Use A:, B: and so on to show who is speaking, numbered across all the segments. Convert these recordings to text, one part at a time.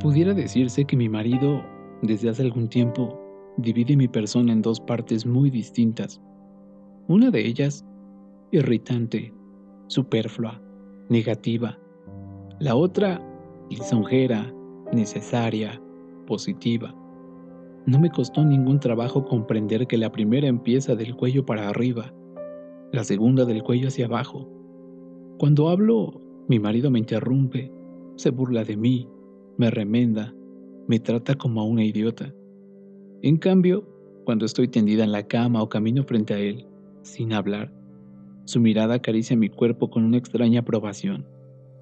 A: Pudiera decirse que mi marido, desde hace algún tiempo, divide mi persona en dos partes muy distintas. Una de ellas, irritante, superflua, negativa. La otra, lisonjera, necesaria, positiva. No me costó ningún trabajo comprender que la primera empieza del cuello para arriba, la segunda del cuello hacia abajo. Cuando hablo, mi marido me interrumpe, se burla de mí, me remenda, me trata como a una idiota. En cambio, cuando estoy tendida en la cama o camino frente a él, sin hablar, su mirada acaricia mi cuerpo con una extraña aprobación,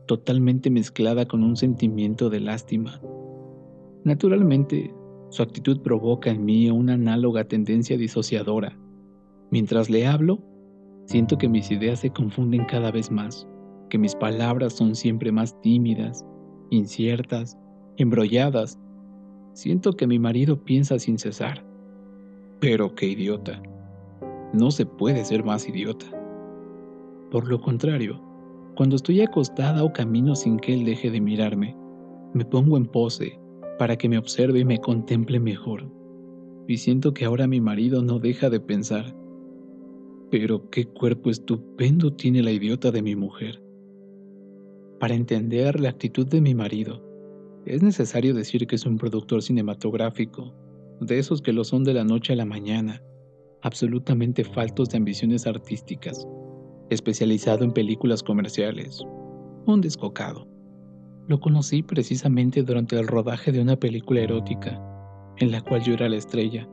A: totalmente mezclada con un sentimiento de lástima. Naturalmente, su actitud provoca en mí una análoga tendencia disociadora. Mientras le hablo, siento que mis ideas se confunden cada vez más, que mis palabras son siempre más tímidas, inciertas, embrolladas. Siento que mi marido piensa sin cesar. Pero qué idiota. No se puede ser más idiota. Por lo contrario, cuando estoy acostada o camino sin que él deje de mirarme, me pongo en pose, para que me observe y me contemple mejor. Y siento que ahora mi marido no deja de pensar, pero qué cuerpo estupendo tiene la idiota de mi mujer. Para entender la actitud de mi marido, es necesario decir que es un productor cinematográfico, de esos que lo son de la noche a la mañana, absolutamente faltos de ambiciones artísticas, especializado en películas comerciales, un descocado. Lo conocí precisamente durante el rodaje de una película erótica, en la cual yo era la estrella,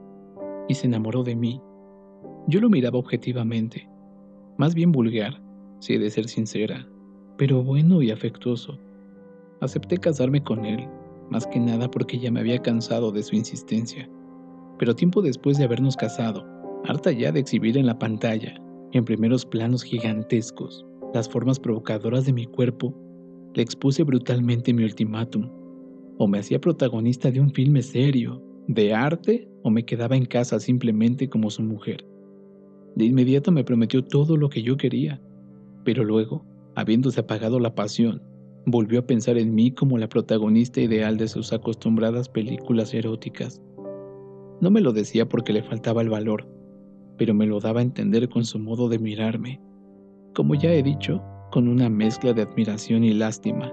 A: y se enamoró de mí. Yo lo miraba objetivamente, más bien vulgar, si he de ser sincera, pero bueno y afectuoso. Acepté casarme con él, más que nada porque ya me había cansado de su insistencia. Pero tiempo después de habernos casado, harta ya de exhibir en la pantalla, en primeros planos gigantescos, las formas provocadoras de mi cuerpo, le expuse brutalmente mi ultimátum. O me hacía protagonista de un filme serio, de arte, o me quedaba en casa simplemente como su mujer. De inmediato me prometió todo lo que yo quería, pero luego, habiéndose apagado la pasión, volvió a pensar en mí como la protagonista ideal de sus acostumbradas películas eróticas. No me lo decía porque le faltaba el valor, pero me lo daba a entender con su modo de mirarme. Como ya he dicho, con una mezcla de admiración y lástima.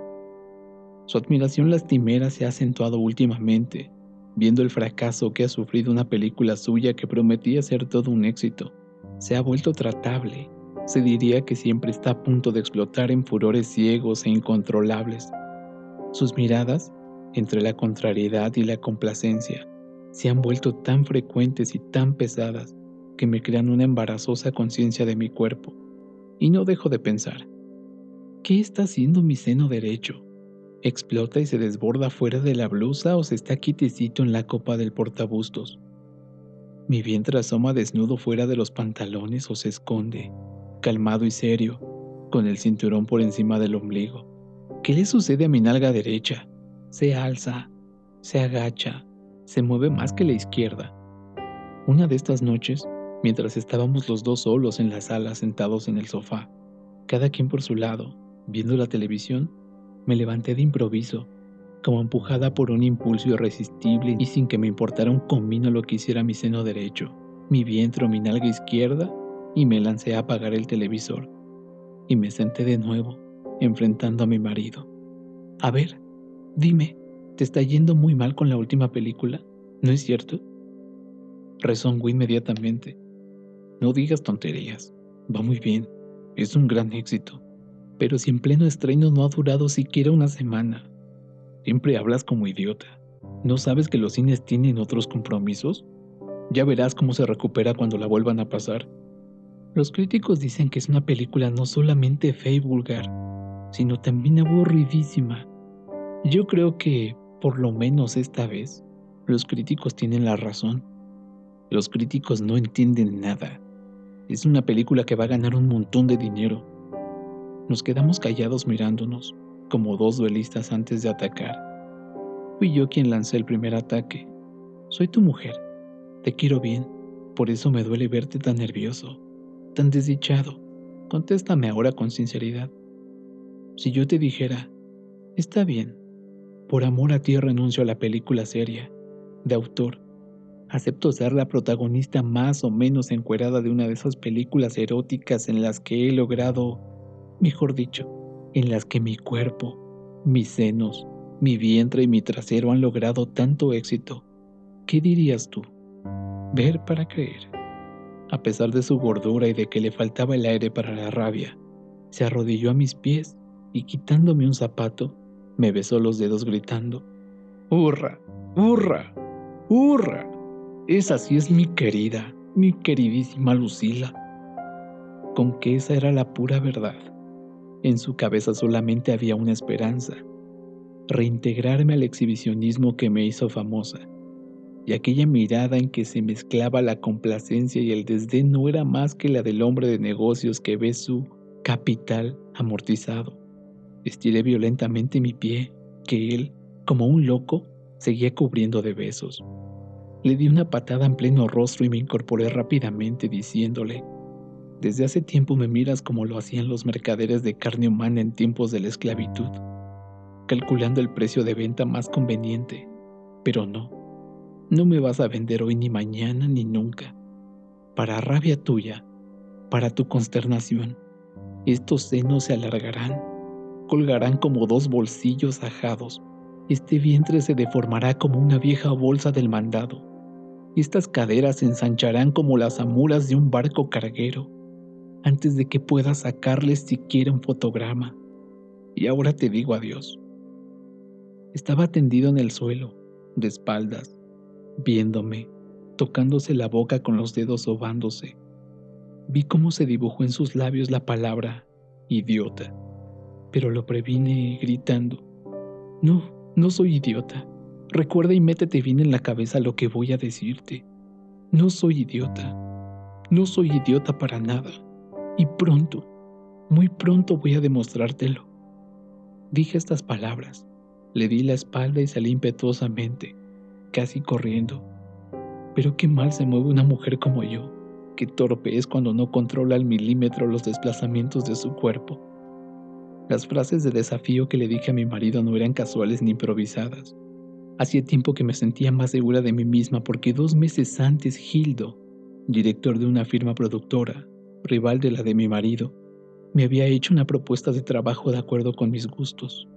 A: Su admiración lastimera se ha acentuado últimamente, viendo el fracaso que ha sufrido una película suya que prometía ser todo un éxito. Se ha vuelto tratable. Se diría que siempre está a punto de explotar en furores ciegos e incontrolables. Sus miradas, entre la contrariedad y la complacencia, se han vuelto tan frecuentes y tan pesadas que me crean una embarazosa conciencia de mi cuerpo. Y no dejo de pensar, ¿Qué está haciendo mi seno derecho? ¿Explota y se desborda fuera de la blusa o se está quietecito en la copa del portabustos? Mi vientre asoma desnudo fuera de los pantalones o se esconde, calmado y serio, con el cinturón por encima del ombligo. ¿Qué le sucede a mi nalga derecha? Se alza, se agacha, se mueve más que la izquierda. Una de estas noches, mientras estábamos los dos solos en la sala sentados en el sofá, cada quien por su lado, Viendo la televisión, me levanté de improviso, como empujada por un impulso irresistible y sin que me importara un comino lo que hiciera mi seno derecho, mi vientre o mi nalga izquierda, y me lancé a apagar el televisor. Y me senté de nuevo, enfrentando a mi marido. A ver, dime, ¿te está yendo muy mal con la última película? ¿No es cierto? Rezongó inmediatamente. No digas tonterías. Va muy bien. Es un gran éxito. Pero si en pleno estreno no ha durado siquiera una semana. Siempre hablas como idiota. ¿No sabes que los cines tienen otros compromisos? Ya verás cómo se recupera cuando la vuelvan a pasar. Los críticos dicen que es una película no solamente fea y vulgar, sino también aburridísima. Yo creo que, por lo menos esta vez, los críticos tienen la razón. Los críticos no entienden nada. Es una película que va a ganar un montón de dinero. Nos quedamos callados mirándonos, como dos duelistas antes de atacar. Fui yo quien lancé el primer ataque. Soy tu mujer. Te quiero bien. Por eso me duele verte tan nervioso. tan desdichado? Contéstame ahora con sinceridad. Si yo te dijera, está bien, por amor a ti renuncio a la película seria, de autor, acepto ser la protagonista más o menos encuerada de una de esas películas eróticas en las que he logrado, mejor dicho, en las que mi cuerpo, mis senos, mi vientre y mi trasero han logrado tanto éxito. ¿Qué dirías tú? Ver para creer. A pesar de su gordura y de que le faltaba el aire para la rabia, se arrodilló a mis pies y quitándome un zapato, me besó los dedos gritando, ¡Hurra! ¡Hurra! ¡Hurra! Esa sí es mi querida, mi queridísima Lucila. Con que esa era la pura verdad. En su cabeza solamente había una esperanza, reintegrarme al exhibicionismo que me hizo famosa. Y aquella mirada en que se mezclaba la complacencia y el desdén no era más que la del hombre de negocios que ve su capital amortizado. Estiré violentamente mi pie, que él, como un loco, seguía cubriendo de besos. Le di una patada en pleno rostro y me incorporé rápidamente diciéndole, desde hace tiempo me miras como lo hacían los mercaderes de carne humana en tiempos de la esclavitud, calculando el precio de venta más conveniente. Pero no, no me vas a vender hoy ni mañana ni nunca. Para rabia tuya, para tu consternación, estos senos se alargarán, colgarán como dos bolsillos ajados, este vientre se deformará como una vieja bolsa del mandado estas caderas se ensancharán como las amuras de un barco carguero, antes de que pueda sacarles siquiera un fotograma. Y ahora te digo adiós. Estaba tendido en el suelo, de espaldas, viéndome, tocándose la boca con los dedos sobándose. Vi cómo se dibujó en sus labios la palabra idiota, pero lo previne gritando, no, no soy idiota. Recuerda y métete bien en la cabeza lo que voy a decirte. No soy idiota. No soy idiota para nada. Y pronto, muy pronto voy a demostrártelo. Dije estas palabras. Le di la espalda y salí impetuosamente, casi corriendo. Pero qué mal se mueve una mujer como yo. Qué torpe es cuando no controla al milímetro los desplazamientos de su cuerpo. Las frases de desafío que le dije a mi marido no eran casuales ni improvisadas. Hacía tiempo que me sentía más segura de mí misma porque dos meses antes Gildo, director de una firma productora, rival de la de mi marido, me había hecho una propuesta de trabajo de acuerdo con mis gustos.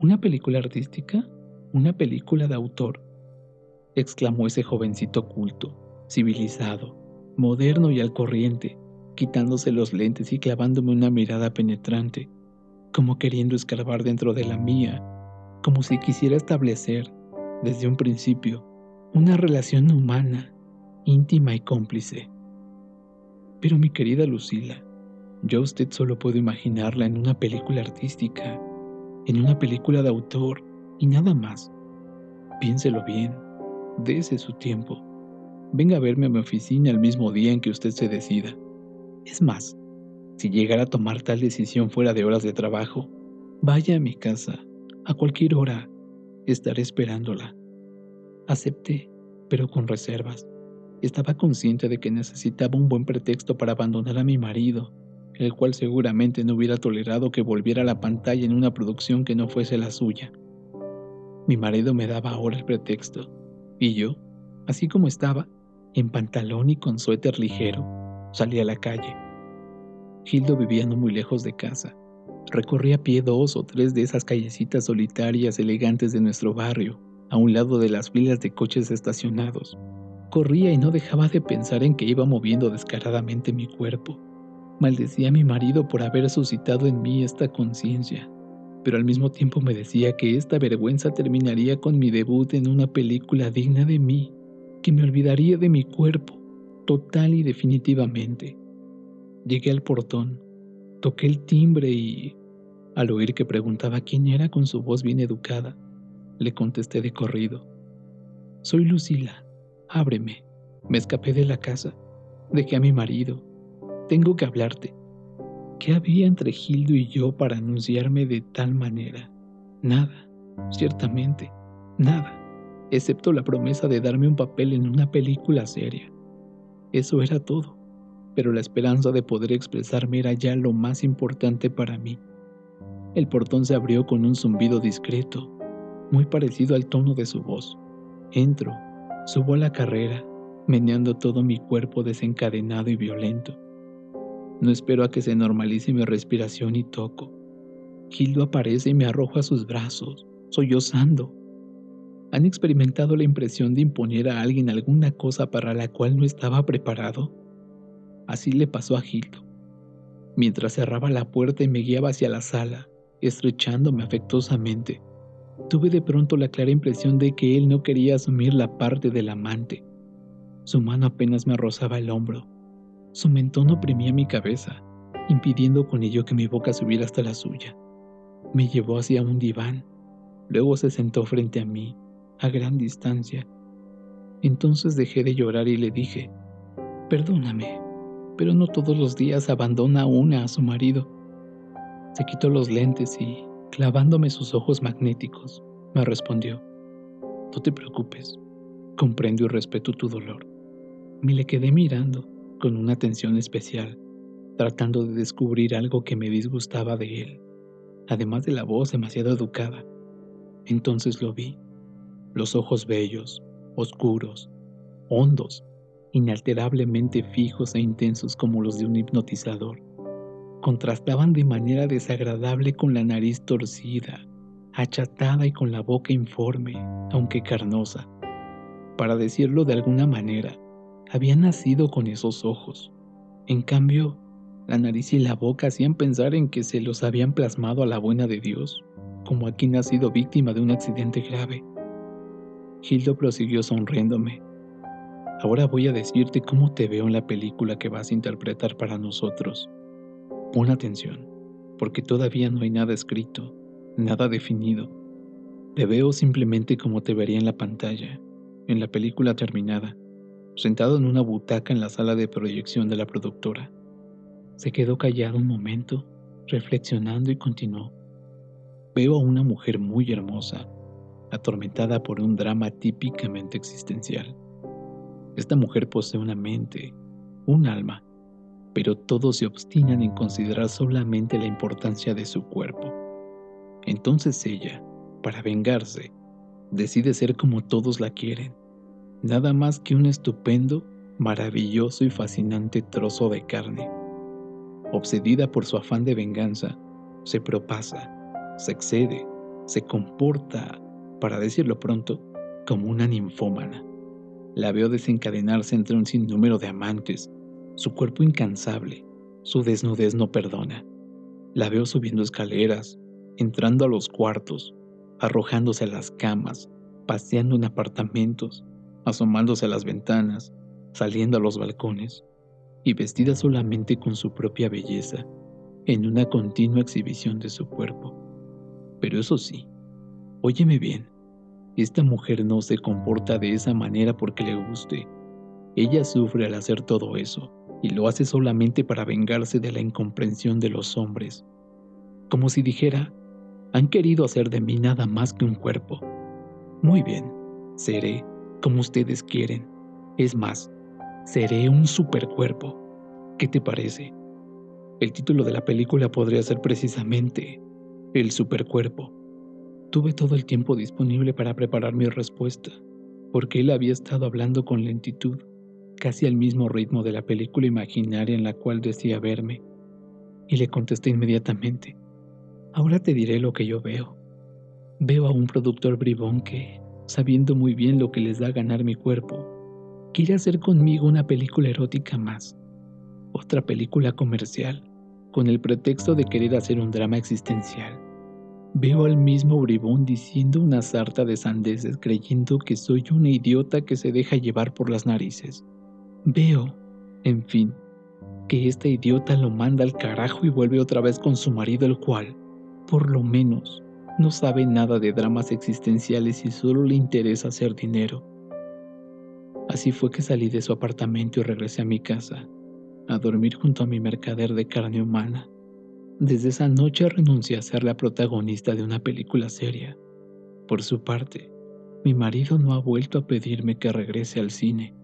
A: ¿Una película artística? ¿Una película de autor? exclamó ese jovencito culto, civilizado, moderno y al corriente, quitándose los lentes y clavándome una mirada penetrante, como queriendo escarbar dentro de la mía como si quisiera establecer, desde un principio, una relación humana, íntima y cómplice. Pero mi querida Lucila, yo a usted solo puedo imaginarla en una película artística, en una película de autor y nada más. Piénselo bien, dése su tiempo. Venga a verme a mi oficina el mismo día en que usted se decida. Es más, si llegara a tomar tal decisión fuera de horas de trabajo, vaya a mi casa a cualquier hora estaré esperándola. Acepté, pero con reservas. Estaba consciente de que necesitaba un buen pretexto para abandonar a mi marido, el cual seguramente no hubiera tolerado que volviera a la pantalla en una producción que no fuese la suya. Mi marido me daba ahora el pretexto, y yo, así como estaba, en pantalón y con suéter ligero, salí a la calle. Gildo vivía no muy lejos de casa, Recorrí a pie dos o tres de esas callecitas solitarias elegantes de nuestro barrio, a un lado de las filas de coches estacionados. Corría y no dejaba de pensar en que iba moviendo descaradamente mi cuerpo. Maldecía a mi marido por haber suscitado en mí esta conciencia, pero al mismo tiempo me decía que esta vergüenza terminaría con mi debut en una película digna de mí, que me olvidaría de mi cuerpo, total y definitivamente. Llegué al portón, Toqué el timbre y, al oír que preguntaba quién era con su voz bien educada, le contesté de corrido. Soy Lucila, ábreme. Me escapé de la casa. Dejé a mi marido. Tengo que hablarte. ¿Qué había entre Gildo y yo para anunciarme de tal manera? Nada, ciertamente, nada, excepto la promesa de darme un papel en una película seria. Eso era todo. pero la esperanza de poder expresarme era ya lo más importante para mí. El portón se abrió con un zumbido discreto, muy parecido al tono de su voz. Entro, subo a la carrera, meneando todo mi cuerpo desencadenado y violento. No espero a que se normalice mi respiración y toco. Gildo aparece y me arroja a sus brazos, sollozando. ¿Han experimentado la impresión de imponer a alguien alguna cosa para la cual no estaba preparado? Así le pasó a Gildo. Mientras cerraba la puerta y me guiaba hacia la sala, estrechándome afectuosamente, tuve de pronto la clara impresión de que él no quería asumir la parte del amante. Su mano apenas me rozaba el hombro. Su mentón oprimía mi cabeza, impidiendo con ello que mi boca subiera hasta la suya. Me llevó hacia un diván. Luego se sentó frente a mí, a gran distancia. Entonces dejé de llorar y le dije, perdóname, pero no todos los días abandona una a su marido. Se quitó los lentes y, clavándome sus ojos magnéticos, me respondió, no te preocupes, comprendo y respeto tu dolor. Me le quedé mirando con una atención especial, tratando de descubrir algo que me disgustaba de él, además de la voz demasiado educada. Entonces lo vi, los ojos bellos, oscuros, hondos, inalterablemente fijos e intensos como los de un hipnotizador contrastaban de manera desagradable con la nariz torcida, achatada y con la boca informe, aunque carnosa. Para decirlo de alguna manera, había nacido con esos ojos. En cambio, la nariz y la boca hacían pensar en que se los habían plasmado a la buena de Dios, como a quien ha sido víctima de un accidente grave. Gildo prosiguió sonriéndome. Ahora voy a decirte cómo te veo en la película que vas a interpretar para nosotros. Pon atención, porque todavía no hay nada escrito, nada definido. Te veo simplemente como te vería en la pantalla, en la película terminada, sentado en una butaca en la sala de proyección de la productora. Se quedó callado un momento, reflexionando y continuó. Veo a una mujer muy hermosa, atormentada por un drama típicamente existencial. Esta mujer posee una mente, un alma, pero todos se obstinan en considerar solamente la importancia de su cuerpo. Entonces ella, para vengarse, decide ser como todos la quieren, nada más que un estupendo, maravilloso y fascinante trozo de carne. Obsedida por su afán de venganza, se propasa, se excede, se comporta, para decirlo pronto, como una ninfómana. La veo desencadenarse entre un sinnúmero de amantes su cuerpo incansable, su desnudez no perdona. La veo subiendo escaleras, entrando a los cuartos, arrojándose a las camas, paseando en apartamentos, asomándose a las ventanas, saliendo a los balcones, y vestida solamente con su propia belleza, en una continua exhibición de su cuerpo. Pero eso sí, óyeme bien, esta mujer no se comporta de esa manera porque le guste. Ella sufre al hacer todo eso, y lo hace solamente para vengarse de la incomprensión de los hombres, como si dijera, han querido hacer de mí nada más que un cuerpo. Muy bien, seré como ustedes quieren. Es más, seré un supercuerpo. ¿Qué te parece? El título de la película podría ser precisamente El supercuerpo. Tuve todo el tiempo disponible para preparar mi respuesta, porque él había estado hablando con lentitud casi al mismo ritmo de la película imaginaria en la cual decía verme, y le contesté inmediatamente, ahora te diré lo que yo veo. Veo a un productor bribón que, sabiendo muy bien lo que les da ganar mi cuerpo, quiere hacer conmigo una película erótica más, otra película comercial, con el pretexto de querer hacer un drama existencial. Veo al mismo bribón diciendo una sarta de sandeces creyendo que soy una idiota que se deja llevar por las narices. Veo, en fin, que esta idiota lo manda al carajo y vuelve otra vez con su marido el cual, por lo menos, no sabe nada de dramas existenciales y solo le interesa hacer dinero. Así fue que salí de su apartamento y regresé a mi casa, a dormir junto a mi mercader de carne humana. Desde esa noche renuncié a ser la protagonista de una película seria. Por su parte, mi marido no ha vuelto a pedirme que regrese al cine.